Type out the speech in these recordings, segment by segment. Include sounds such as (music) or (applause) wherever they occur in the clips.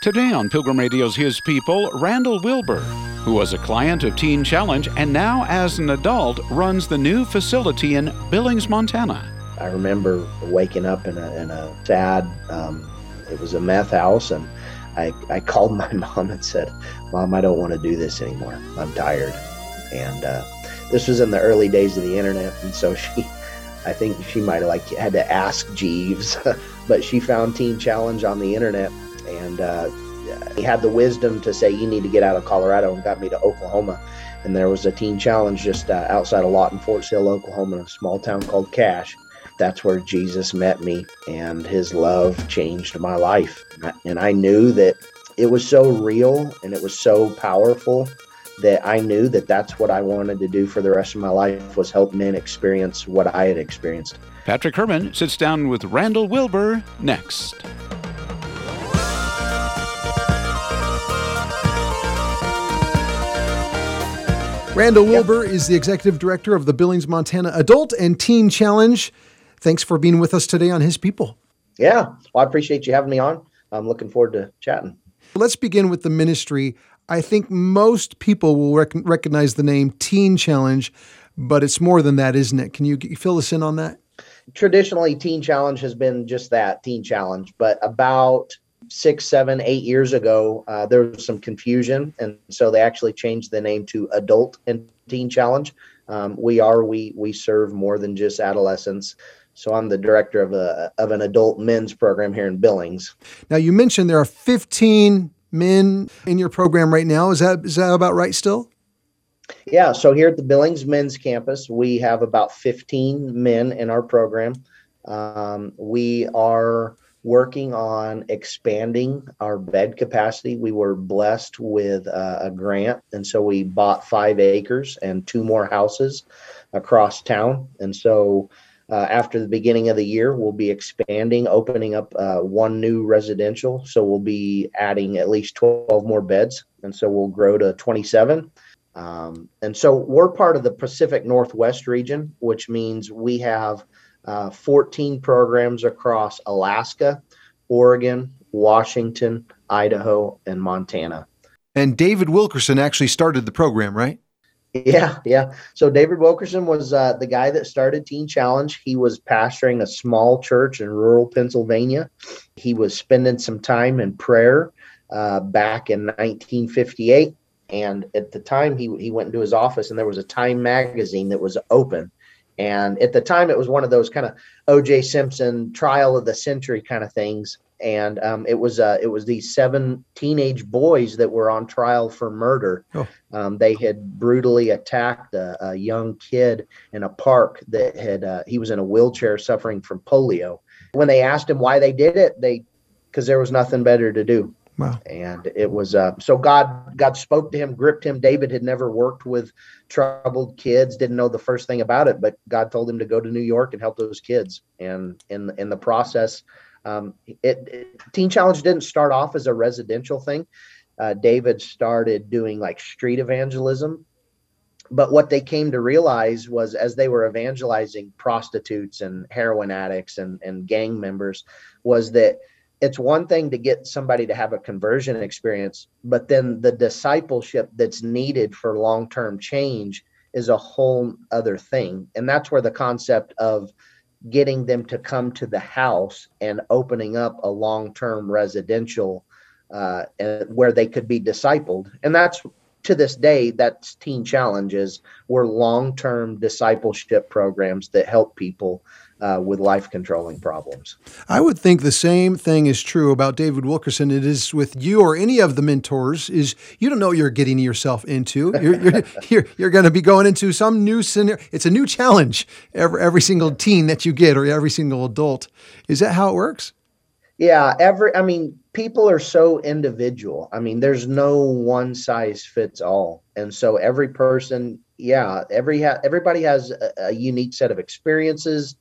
Today on Pilgrim Radio's His People, Randall Wilbur, who was a client of Teen Challenge and now, as an adult, runs the new facility in Billings, Montana. I remember waking up in a, in a sad, um, it was a meth house, and I, I called (laughs) my mom and said, Mom, I don't want to do this anymore. I'm tired. And uh, this was in the early days of the internet, and so she, I think she might have like had to ask Jeeves, (laughs) but she found Teen Challenge on the internet and uh, he had the wisdom to say, "You need to get out of Colorado," and got me to Oklahoma. And there was a teen challenge just uh, outside of Lawton, Fort Sill, Oklahoma, in a small town called Cache. That's where Jesus met me, and His love changed my life. And I knew that it was so real and it was so powerful that I knew that that's what I wanted to do for the rest of my life was help men experience what I had experienced. Patrick Herman sits down with Randall Wilbur next. Randall Wilbur is the executive director of the Billings, Montana Adult and Teen Challenge. Thanks for being with us today on His People. Yeah, well, I appreciate you having me on. I'm looking forward to chatting. Let's begin with the ministry. I think most people will rec- recognize the name Teen Challenge, but it's more than that, isn't it? Can you fill us in on that? Traditionally, Teen Challenge has been just that Teen Challenge, but about six, seven, eight years ago, uh, there was some confusion, and so they actually changed the name to Adult and Teen Challenge. Um, we are we we serve more than just adolescents. So I'm the director of a of an adult men's program here in Billings. Now you mentioned there are 15 men in your program right now. Is that is that about right still? Yeah. So here at the Billings Men's Campus, we have about 15 men in our program. Um, we are working on expanding our bed capacity. We were blessed with a grant, and so we bought five acres and two more houses across town. And so, uh, after the beginning of the year, we'll be expanding, opening up uh, one new residential. So we'll be adding at least 12 more beds, and so we'll grow to 27. Um, and so we're part of the Pacific Northwest region, which means we have uh, 14 programs across Alaska, Oregon, Washington, Idaho, and Montana. And David Wilkerson actually started the program, right? Yeah, yeah. So David Wilkerson was uh, the guy that started Teen Challenge. He was pastoring a small church in rural Pennsylvania. He was spending some time in prayer uh, back in 1958. And at the time, he, he went into his office and there was a Time magazine that was open. And at the time, it was one of those kind of O.J. Simpson trial of the century kind of things. And um, it was uh, it was these seven teenage boys that were on trial for murder. Oh. Um, they had brutally attacked a, a, young kid in a park that had uh, he was in a wheelchair suffering from polio. When they asked him why they did it, they because there was nothing better to do. Wow. And it was uh, so God God spoke to him, gripped him. David had never worked with troubled kids, didn't know the first thing about it, but God told him to go to New York and help those kids. And in in the process, um, it, it, Teen Challenge didn't start off as a residential thing. Uh, David started doing like street evangelism. But what they came to realize was as they were evangelizing prostitutes and heroin addicts and, and gang members, was that it's one thing to get somebody to have a conversion experience, but then the discipleship that's needed for long term change is a whole other thing. And that's where the concept of getting them to come to the house and opening up a long term residential uh, where they could be discipled. And that's to this day, that's Teen Challenges were long term discipleship programs that help people uh, with life controlling problems. I would think the same thing is true about David Wilkerson. It is with you or any of the mentors. Is you don't know what you're getting yourself into. You're you're, (laughs) you're, you're going to be going into some new scenario. It's a new challenge every every single teen that you get or every single adult. Is that how it works? Yeah, every. I mean, people are so individual. I mean, there's no one size fits all, and so every person, yeah, every ha- everybody has a, a unique set of experiences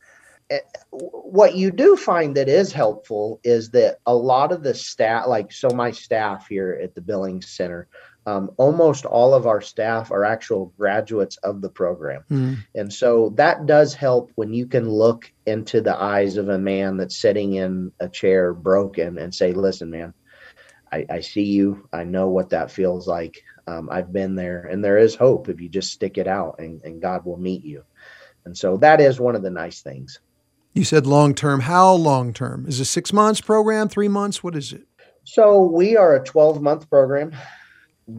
what you do find that is helpful is that a lot of the staff, like so, my staff here at the Billings Center, um, almost all of our staff are actual graduates of the program. Mm. And so that does help when you can look into the eyes of a man that's sitting in a chair broken and say, listen, man, I, I see you. I know what that feels like. Um, I've been there, and there is hope if you just stick it out, and, and God will meet you. And so that is one of the nice things. You said long term. How long term? Is it six months program, three months? What is it? So we are a 12 month program.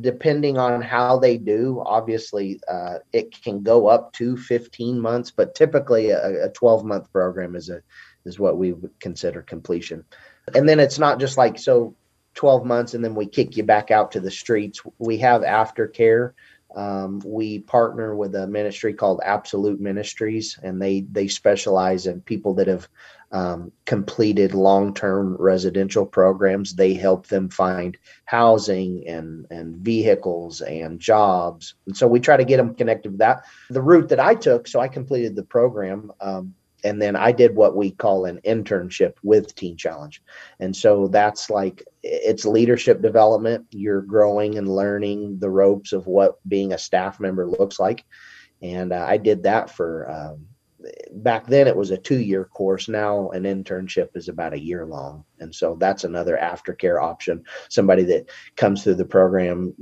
Depending on how they do, obviously uh, it can go up to 15 months, but typically a, a 12 month program is a is what we would consider completion. And then it's not just like so 12 months and then we kick you back out to the streets. We have aftercare. Um, we partner with a ministry called Absolute Ministries, and they they specialize in people that have um, completed long-term residential programs. They help them find housing and and vehicles and jobs, and so we try to get them connected with that. The route that I took, so I completed the program. Um, and then I did what we call an internship with Teen Challenge. And so that's like it's leadership development. You're growing and learning the ropes of what being a staff member looks like. And uh, I did that for um, back then it was a two year course. Now an internship is about a year long. And so that's another aftercare option. Somebody that comes through the program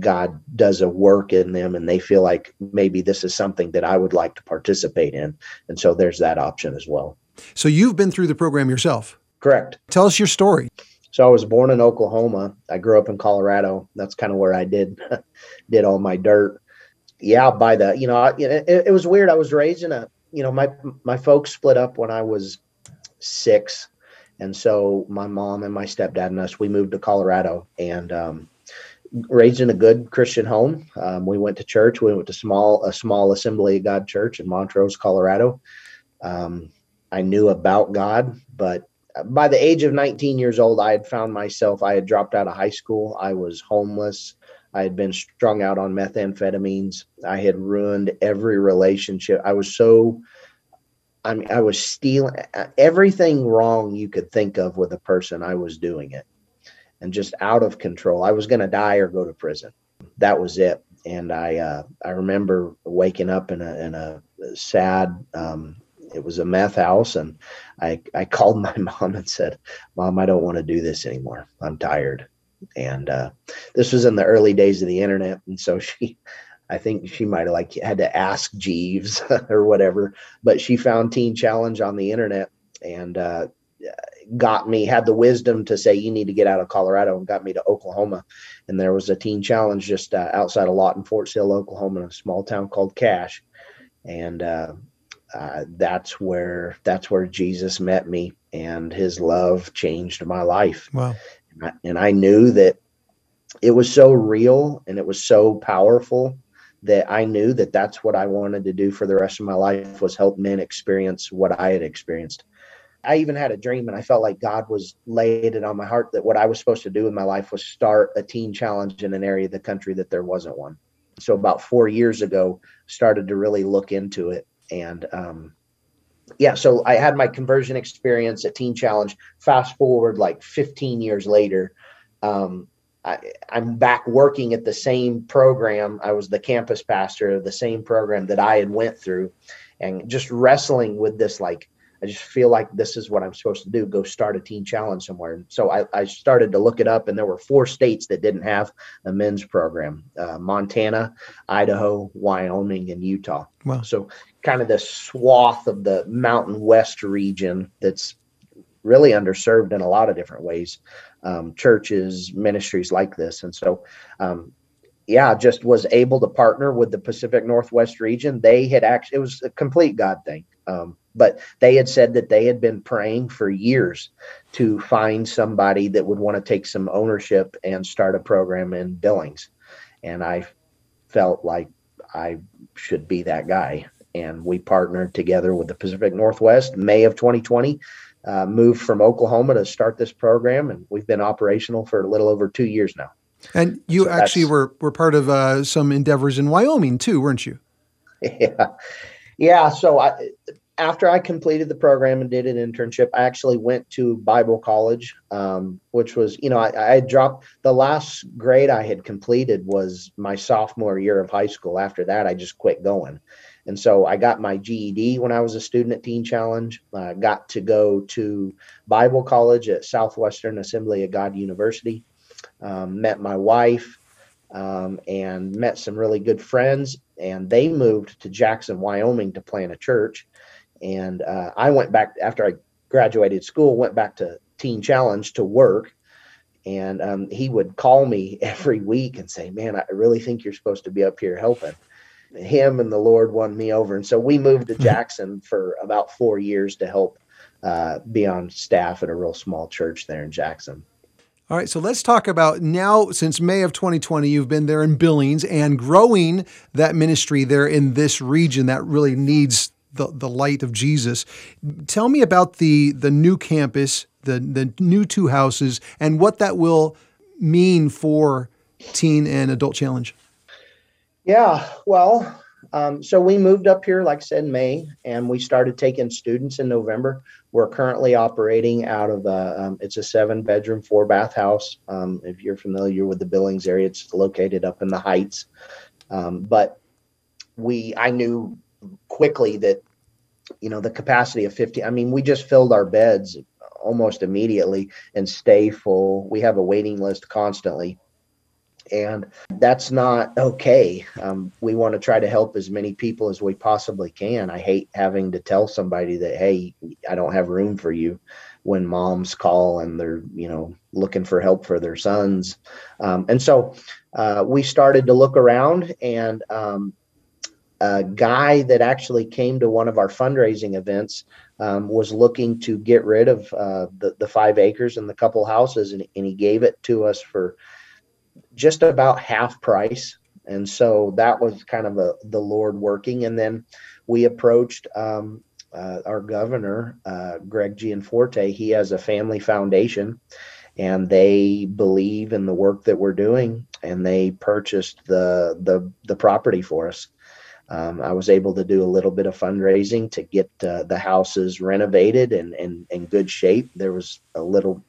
God does a work in them and they feel like maybe this is something that I would like to participate in. And so there's that option as well. So you've been through the program yourself. Correct. Tell us your story. So I was born in Oklahoma. I grew up in Colorado. That's kind of where I did (laughs) did all my dirt. Yeah, by the you know, it, it was weird. I was raised in a you know my my folks split up when I was six, and so my mom and my stepdad and us we moved to Colorado, and um, raised in a good Christian home. Um, we went to church. We went to small a small Assembly of God church in Montrose, Colorado. Um, I knew about God, but by the age of 19 years old, I had found myself. I had dropped out of high school. I was homeless. I had been strung out on methamphetamines. I had ruined every relationship. I was so. I mean, I was stealing everything wrong you could think of with a person. I was doing it and just out of control. I was going to die or go to prison. That was it. And I uh, I remember waking up in a in a sad. Um, it was a meth house, and I I called my (laughs) mom and said, "Mom, I don't want to do this anymore. I'm tired." And uh, this was in the early days of the internet, and so she I think she might have like had to ask Jeeves (laughs) or whatever, but she found Teen Challenge on the internet and uh, got me had the wisdom to say you need to get out of Colorado and got me to Oklahoma. And there was a teen challenge just uh, outside of Lawton, Fort Sill, Oklahoma, in a small town called Cache and uh, uh, that's where that's where Jesus met me, and His love changed my life. Wow! And I, and I knew that it was so real and it was so powerful that I knew that that's what I wanted to do for the rest of my life was help men experience what I had experienced. I even had a dream and I felt like God was laid it on my heart that what I was supposed to do in my life was start a teen challenge in an area of the country that there wasn't one. So about four years ago, started to really look into it. And um, yeah, so I had my conversion experience at Teen Challenge. Fast forward like 15 years later, um, I, I'm back working at the same program. I was the campus pastor of the same program that I had went through, and just wrestling with this like I just feel like this is what I'm supposed to do go start a teen challenge somewhere. So I, I started to look it up, and there were four states that didn't have a men's program uh, Montana, Idaho, Wyoming, and Utah. Wow. So kind of the swath of the Mountain West region that's really underserved in a lot of different ways um, churches, ministries like this. And so, um, yeah, just was able to partner with the Pacific Northwest region. They had actually, it was a complete God thing. Um, but they had said that they had been praying for years to find somebody that would want to take some ownership and start a program in Billings. And I felt like I should be that guy. And we partnered together with the Pacific Northwest, May of 2020. Uh, moved from Oklahoma to start this program, and we've been operational for a little over two years now. And you so actually were were part of uh, some endeavors in Wyoming too, weren't you? (laughs) Yeah, yeah. So I, after I completed the program and did an internship, I actually went to Bible college, um, which was, you know, I, I dropped the last grade I had completed was my sophomore year of high school. After that, I just quit going. And so I got my GED when I was a student at Teen Challenge. I uh, got to go to Bible college at Southwestern Assembly of God University. Um, met my wife, um, and met some really good friends. And they moved to Jackson, Wyoming to plant a church. And uh, I went back after I graduated school, went back to Teen Challenge to work. And um, he would call me (laughs) every week and say, Man, I really think you're supposed to be up here helping. Him and the Lord won me over. And so we moved to mm-hmm. Jackson for about four years to help uh, be on staff at a real small church there in Jackson. All right, so let's talk about now, since May of 2020, you've been there in Billings and growing that ministry there in this region that really needs the, the light of Jesus. Tell me about the, the new campus, the, the new two houses, and what that will mean for Teen and Adult Challenge. Yeah, well, um, so we moved up here, like I said, in May, and we started taking students in November. We're currently operating out of a, um, it's a seven bedroom, four bath house. Um, if you're familiar with the Billings area, it's located up in the Heights. Um, but we, I knew quickly that, you know, the capacity of 50, I mean, we just filled our beds almost immediately and stay full. We have a waiting list constantly and that's not okay. Um, we want to try to help as many people as we possibly can. I hate having to tell somebody that, hey, I don't have room for you when moms call and they're, you know, looking for help for their sons. Um, and so uh, we started to look around, and um, a guy that actually came to one of our fundraising events um, was looking to get rid of uh, the, the five acres and the couple houses, and, and he gave it to us for just about half price. And so that was kind of a, the Lord working. And then we approached um, uh, our governor, uh, Greg Gianforte. He has a family foundation and they believe in the work that we're doing and they purchased the the, the property for us. Um, I was able to do a little bit of fundraising to get uh, the houses renovated and in, in, in good shape. There was a little,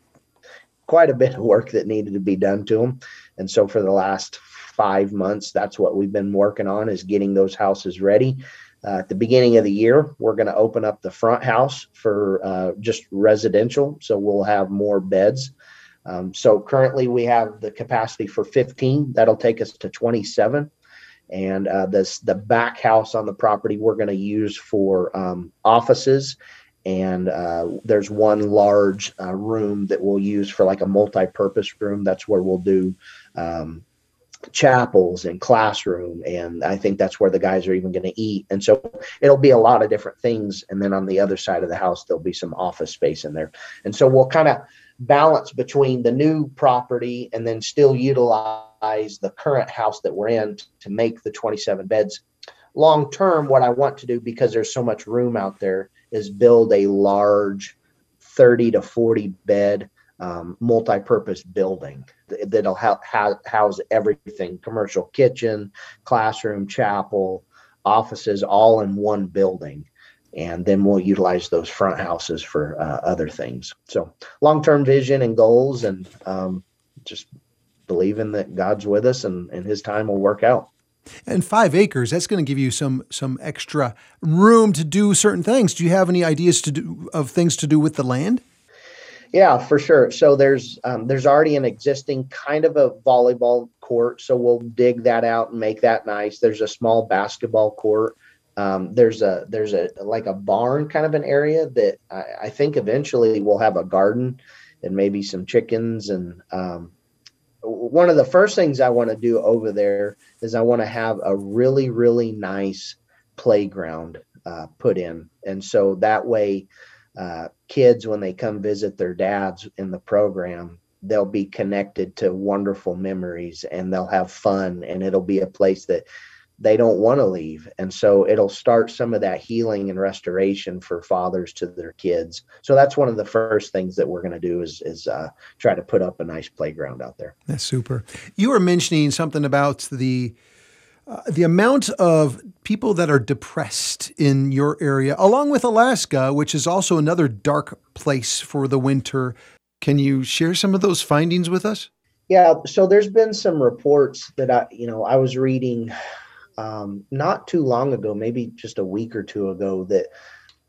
quite a bit of work that needed to be done to them. And so for the last five months, that's what we've been working on is getting those houses ready. Uh, at the beginning of the year, we're going to open up the front house for uh, just residential. So we'll have more beds. Um, so currently we have the capacity for 15. That'll take us to 27. And uh, this the back house on the property we're going to use for um, offices and uh, there's one large uh, room that we'll use for like a multi-purpose room. That's where we'll do um, chapels and classroom and i think that's where the guys are even going to eat. And so it'll be a lot of different things and then on the other side of the house there'll be some office space in there. And so we'll kind of balance between the new property and then still utilize the current house that we're in to make the 27 beds. Long term what i want to do because there's so much room out there is build a large 30 to 40 bed um, multi-purpose building that'll ha- ha- house everything commercial kitchen classroom chapel offices all in one building. And then we'll utilize those front houses for uh, other things. So long-term vision and goals and um, just believing that god's with us and, and his time will work out and five acres, that's going to give you some some extra room to do certain things. Do you have any ideas to do of things to do with the land? Yeah, for sure. So there's um, there's already an existing kind of a volleyball court, so we'll dig that out and make that nice. There's a small basketball court. Um, there's a there's a like a barn kind of an area that I, I think eventually we'll have a garden and maybe some chickens and um, one of the first things I want to do over there is I want to have a really, really nice playground uh, put in. And so that way, uh, kids, when they come visit their dads in the program, they'll be connected to wonderful memories and they'll have fun. And it'll be a place that they don't want to leave. And so it'll start some of that healing and restoration for fathers to their kids. So that's one of the first things that we're going to do is, is uh, try to put up a nice playground out there. That's super. You were mentioning something about the uh, the amount of people that are depressed in your area, along with Alaska, which is also another dark place for the winter. Can you share some of those findings with us? Yeah, so there's been some reports that I, you know, I was reading um, not too long ago, maybe just a week or two ago, that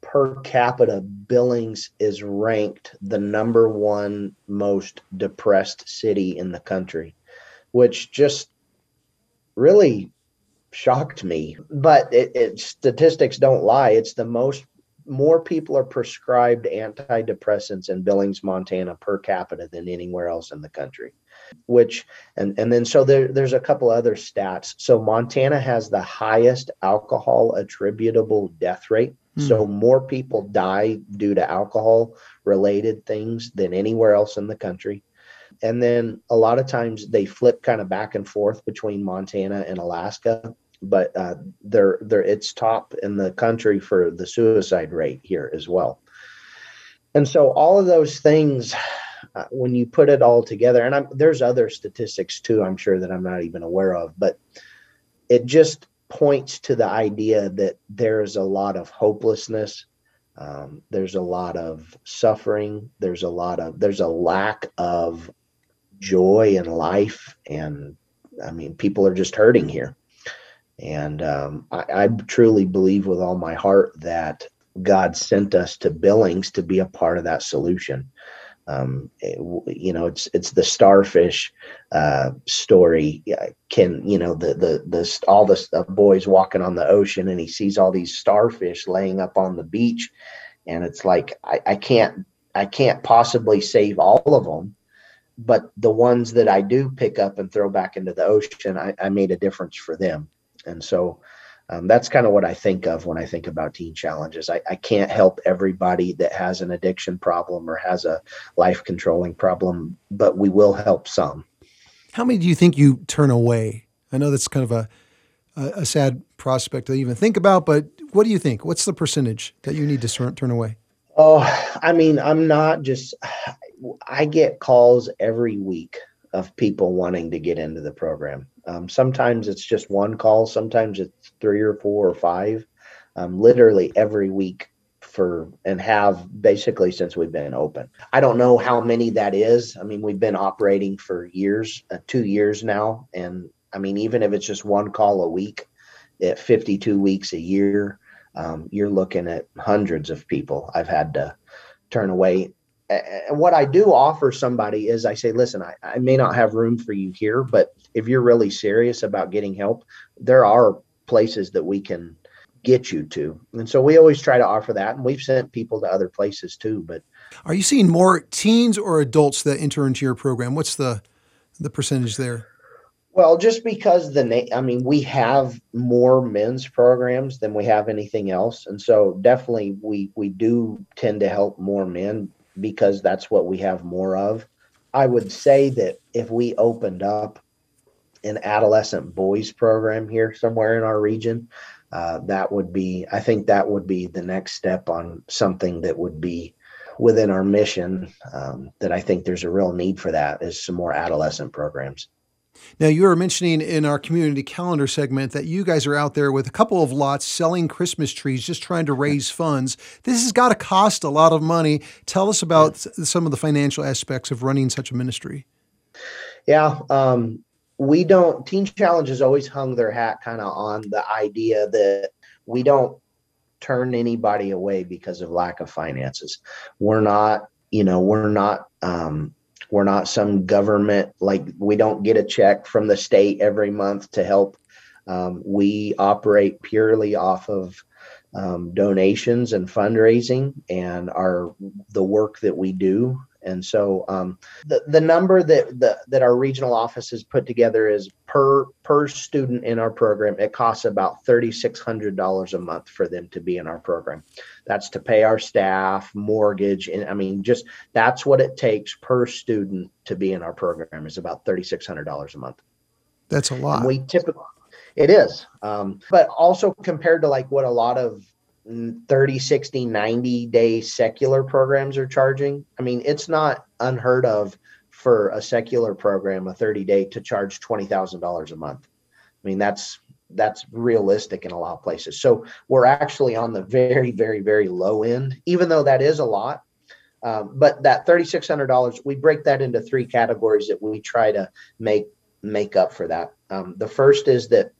per capita, Billings is ranked the number one most depressed city in the country, which just really shocked me. But it, it, statistics don't lie. It's the most more people are prescribed antidepressants in Billings, Montana per capita than anywhere else in the country. Which and and then so there, there's a couple other stats. So Montana has the highest alcohol attributable death rate. Mm. So more people die due to alcohol related things than anywhere else in the country. And then a lot of times they flip kind of back and forth between Montana and Alaska but uh, they're they're it's top in the country for the suicide rate here as well. And so all of those things, uh, when you put it all together, and I'm, there's other statistics too, I'm sure that I'm not even aware of, but it just points to the idea that there's a lot of hopelessness. Um, there's a lot of suffering. There's a lot of there's a lack of joy in life, and I mean, people are just hurting here. And um, I, I truly believe with all my heart that God sent us to Billings to be a part of that solution. Um, you know, it's it's the starfish uh, story. Can you know the the the all the boys walking on the ocean, and he sees all these starfish laying up on the beach, and it's like I, I can't I can't possibly save all of them, but the ones that I do pick up and throw back into the ocean, I, I made a difference for them. And so um, that's kind of what I think of when I think about teen challenges. I, I, can't help everybody that has an addiction problem or has a life controlling problem, but we will help some. How many do you think you turn away? I know that's kind of a, a, a sad prospect to even think about, but what do you think? What's the percentage that you need to turn, turn away? Oh, I mean, I'm not just, I get calls every week of people wanting to get into the program. Um, sometimes it's just one call, sometimes it's three or four or five, um, literally every week for and have basically since we've been open. I don't know how many that is. I mean, we've been operating for years, uh, two years now, and I mean, even if it's just one call a week, at 52 weeks a year, um, you're looking at hundreds of people I've had to turn away and what I do offer somebody is I say, listen, I, I may not have room for you here, but if you're really serious about getting help, there are places that we can get you to. And so we always try to offer that. And we've sent people to other places too. But are you seeing more teens or adults that enter into your program? What's the the percentage there? Well, just because the na- I mean, we have more men's programs than we have anything else, and so definitely we we do tend to help more men because that's what we have more of. I would say that if we opened up an adolescent boys program here somewhere in our region, uh, that would be, I think that would be the next step on something that would be within our mission. Um, that I think there's a real need for that is some more adolescent programs. Now, you were mentioning in our community calendar segment that you guys are out there with a couple of lots selling Christmas trees, just trying to raise funds. This has got to cost a lot of money. Tell us about some of the financial aspects of running such a ministry. Yeah. Um, we don't, Teen Challenge has always hung their hat kind of on the idea that we don't turn anybody away because of lack of finances. We're not, you know, we're not, um, we're not some government, like we don't get a check from the state every month to help. Um, we operate purely off of um, donations and fundraising and our the work that we do and so um, the the number that the, that our regional office has put together is per per student in our program. It costs about thirty six hundred dollars a month for them to be in our program. That's to pay our staff, mortgage, and I mean just that's what it takes per student to be in our program is about thirty six hundred dollars a month. That's a lot. And we typically it is, um, but also compared to like what a lot of 30 60 90 day secular programs are charging. I mean it's not unheard of for a secular program a 30 day to charge $20000 a month. I mean that's that's realistic in a lot of places. So we're actually on the very very very low end even though that is a lot. Um, but that $3600 we break that into three categories that we try to make make up for that. Um, the first is that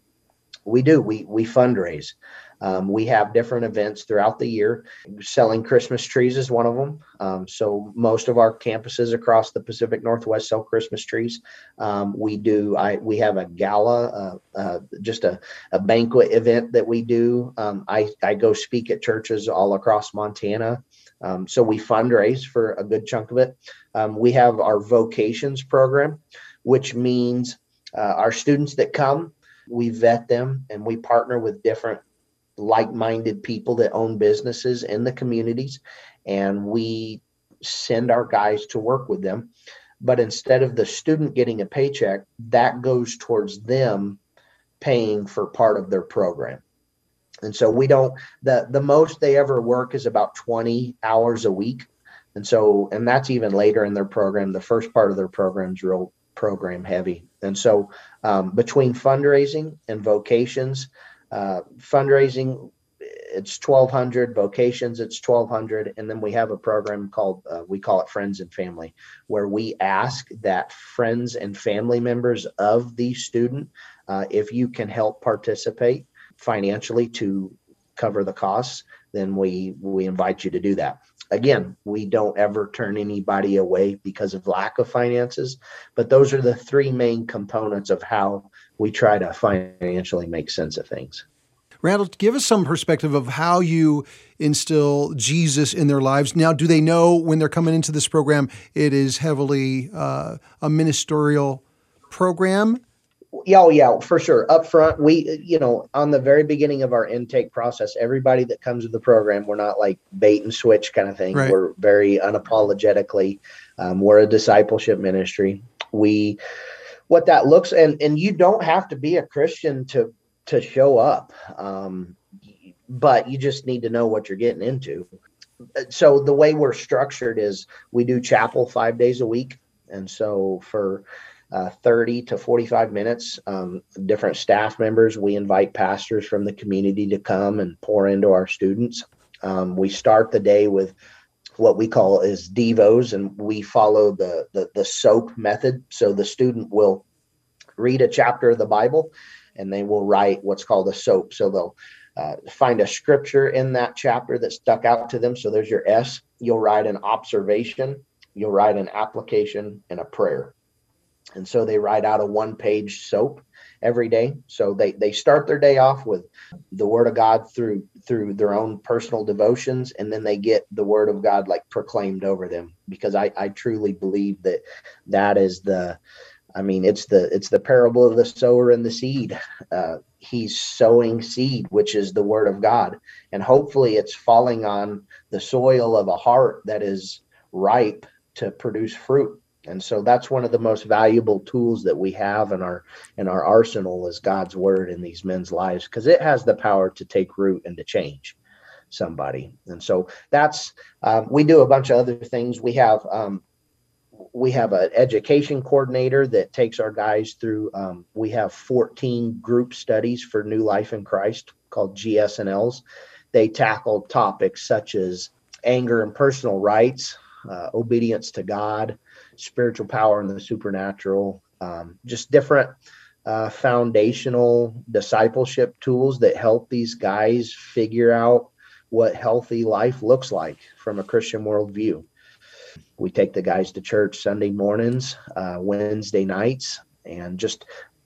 we do we we fundraise Um, we have different events throughout the year. Selling Christmas trees is one of them. Um, so most of our campuses across the Pacific Northwest sell Christmas trees. Um, we do. I we have a gala, uh, uh, just a, a banquet event that we do. Um, I I go speak at churches all across Montana. Um, so we fundraise for a good chunk of it. Um, we have our vocations program, which means uh, our students that come, we vet them and we partner with different like-minded people that own businesses in the communities and we send our guys to work with them. But instead of the student getting a paycheck that goes towards them paying for part of their program. And so we don't the the most they ever work is about 20 hours a week. And so and that's even later in their program. The first part of their program is real program heavy. And so um, between fundraising and vocations uh, fundraising it's 1200 vocations it's 1200 and then we have a program called uh, we call it friends and family where we ask that friends and family members of the student uh, if you can help participate financially to cover the costs then we we invite you to do that. Again we don't ever turn anybody away because of lack of finances but those are the three main components of how we try to financially make sense of things Randall, give us some perspective of how you instill Jesus in their lives. Now, do they know when they're coming into this program, it is heavily uh, a ministerial program? Yeah, oh, yeah, for sure. Up front, we, you know, on the very beginning of our intake process, everybody that comes to the program, we're not like bait and switch kind of thing. Right. We're very unapologetically, um, we're a discipleship ministry. We, what that looks and and you don't have to be a Christian to to show up, um, but you just need to know what you're getting into. So the way we're structured is we do chapel five days a week, and so for uh, 30 to 45 minutes. Um, different staff members, we invite pastors from the community to come and pour into our students. Um, we start the day with what we call is devos, and we follow the, the the SOAP method. So the student will read a chapter of the Bible, and they will write what's called a SOAP. So they'll uh, find a scripture in that chapter that stuck out to them. So there's your S. You'll write an observation, you'll write an application, and a prayer and so they write out a one page soap every day. So they they start their day off with the word of god through through their own personal devotions and then they get the word of god like proclaimed over them. Because i i truly believe that that is the i mean it's the it's the parable of the sower and the seed. Uh, he's sowing seed which is the word of god. And hopefully it's falling on the soil of a heart that is ripe to produce fruit and so that's one of the most valuable tools that we have in our in our arsenal is god's word in these men's lives because it has the power to take root and to change somebody. And so that's um, we do a bunch of other things. We have um, we have an education coordinator that takes our guys through um, we have 14 group studies for new life in christ called gsnls they tackle topics such as anger and personal rights uh, obedience to god spiritual power and the supernatural, um, just different uh, foundational discipleship tools that help these guys figure out what healthy life looks like from a Christian worldview. We take the guys to church Sunday mornings, uh, Wednesday nights, and just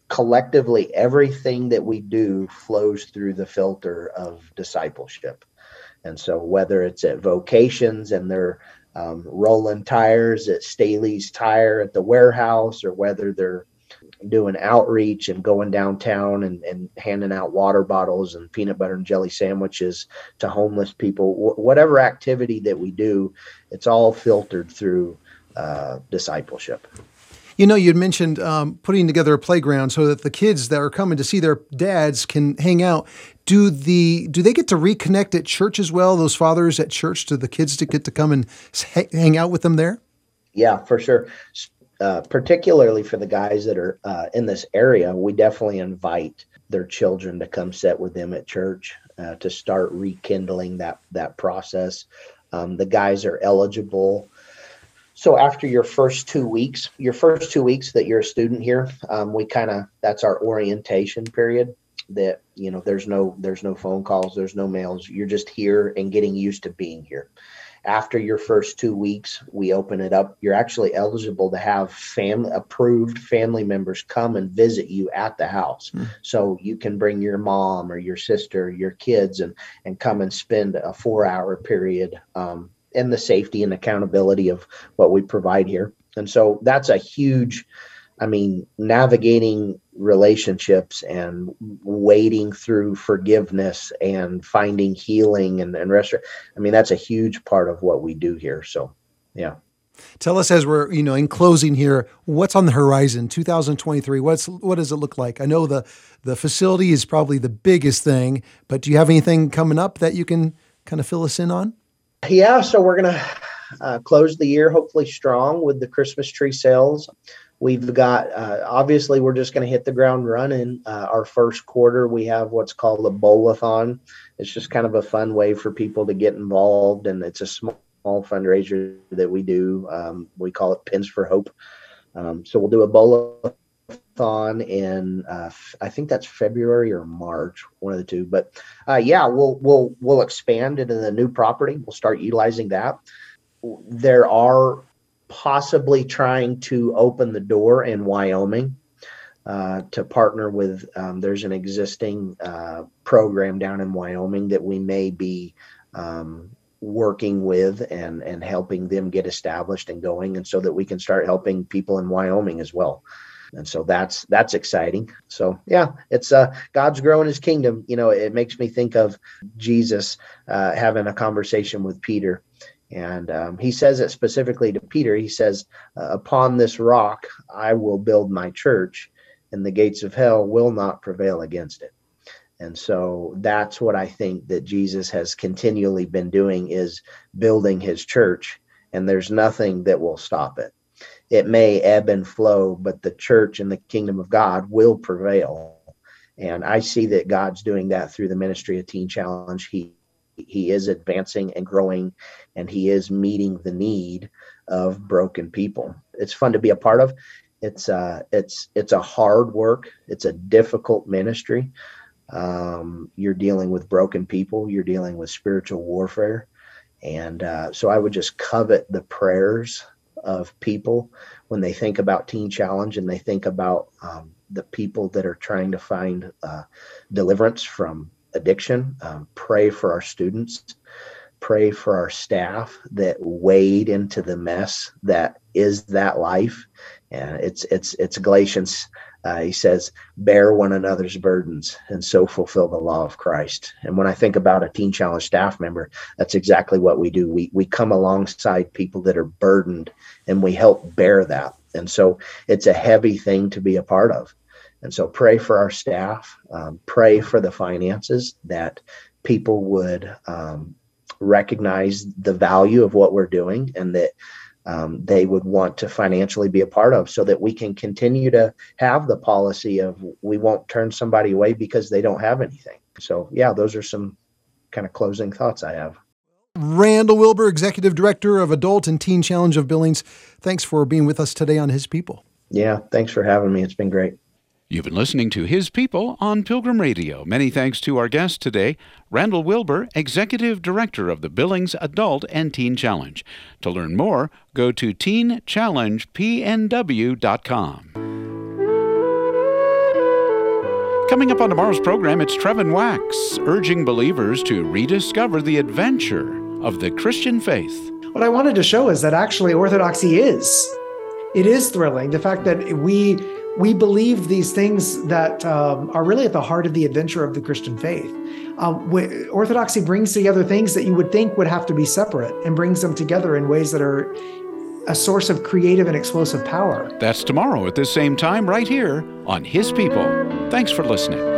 collectively everything that we do flows through the filter of discipleship. And so, whether it's at vocations and they're um, rolling tires at Staley's Tire at the warehouse, or whether they're doing outreach and going downtown and, and handing out water bottles and peanut butter and jelly sandwiches to homeless people. Wh- whatever activity that we do, it's all filtered through uh, discipleship. You know, you'd mentioned um, putting together a playground so that the kids that are coming to see their dads can hang out. Do the do they get to reconnect at church as well? Those fathers at church, do the kids to get to come and hang out with them there? Yeah, for sure. Uh, particularly for the guys that are uh, in this area, we definitely invite their children to come sit with them at church uh, to start rekindling that that process. Um, the guys are eligible so after your first two weeks, your first two weeks that you're a student here, um, we kind of that's our orientation period. That you know there's no there's no phone calls there's no mails. You're just here and getting used to being here. After your first two weeks we open it up. You're actually eligible to have family approved family members come and visit you at the house. Mm. so you can bring your mom or your sister your kids and and come and spend a four hour period um, in the safety and accountability of what we provide here. And so that's a huge I mean, navigating relationships and wading through forgiveness and finding healing and, and rest. I mean, that's a huge part of what we do here. So, yeah. Tell us as we're, you know, in closing here, what's on the horizon? 2023. What's what does it look like? I know the the facility is probably the biggest thing, but do you have anything coming up that you can kind of fill us in on? Yeah, so we're gonna uh, close the year hopefully strong with the Christmas tree sales. We've got uh, obviously we're just going to hit the ground running. Uh, our first quarter, we have what's called a bowlathon. It's just kind of a fun way for people to get involved, and it's a small, fundraiser that we do. Um, we call it Pins for Hope. Um, so we'll do a bowlathon in uh, I think that's February or March, one of the two. But uh, yeah, we'll we'll we'll expand into the new property. We'll start utilizing that. There are possibly trying to open the door in Wyoming uh, to partner with. Um, there's an existing uh, program down in Wyoming that we may be um, working with and and helping them get established and going, and so that we can start helping people in Wyoming as well. And so that's that's exciting. So yeah, it's uh, God's growing His kingdom. You know, it makes me think of Jesus uh, having a conversation with Peter and um, he says it specifically to Peter. He says, uh, Upon this rock I will build my church, and the gates of hell will not prevail against it. And so that's what I think that Jesus has continually been doing is building his church, and there's nothing that will stop it. It may ebb and flow, but the church and the kingdom of God will prevail. And I see that God's doing that through the ministry of Teen Challenge. He he is advancing and growing and he is meeting the need of broken people. It's fun to be a part of. It's uh it's it's a hard work. It's a difficult ministry. Um, you're dealing with broken people. You're dealing with spiritual warfare. And uh, so i would just covet the prayers of people when they think about teen challenge and they think about um, the people that are trying to find uh, deliverance from addiction. Um, pray for our students. Pray for our staff that wade into the mess that is that life. And it's it's it's Galatians. Uh, he says, "Bear one another's burdens, and so fulfill the law of Christ." And when I think about a Teen Challenge staff member, that's exactly what we do. We we come alongside people that are burdened, and we help bear that. And so it's a heavy thing to be a part of. And so pray for our staff, um, pray for the finances that people would um, recognize the value of what we're doing and that um, they would want to financially be a part of so that we can continue to have the policy of we won't turn somebody away because they don't have anything. So, yeah, those are some kind of closing thoughts I have. Randall Wilbur, Executive Director of Adult and Teen Challenge of Billings, thanks for being with us today on His People. Yeah, thanks for having me. It's been great. You've been listening to His People on Pilgrim Radio. Many thanks to our guest today, Randall Wilbur, Executive Director of the Billings Adult and Teen Challenge. To learn more, go to teenchallengepnw.com. Coming up on tomorrow's program, it's Trevin Wax, urging believers to rediscover the adventure of the Christian faith. What I wanted to show is that actually orthodoxy is. It is thrilling. The fact that we we believe these things that um, are really at the heart of the adventure of the Christian faith. Um, orthodoxy brings together things that you would think would have to be separate and brings them together in ways that are a source of creative and explosive power. That's tomorrow at this same time, right here on His People. Thanks for listening.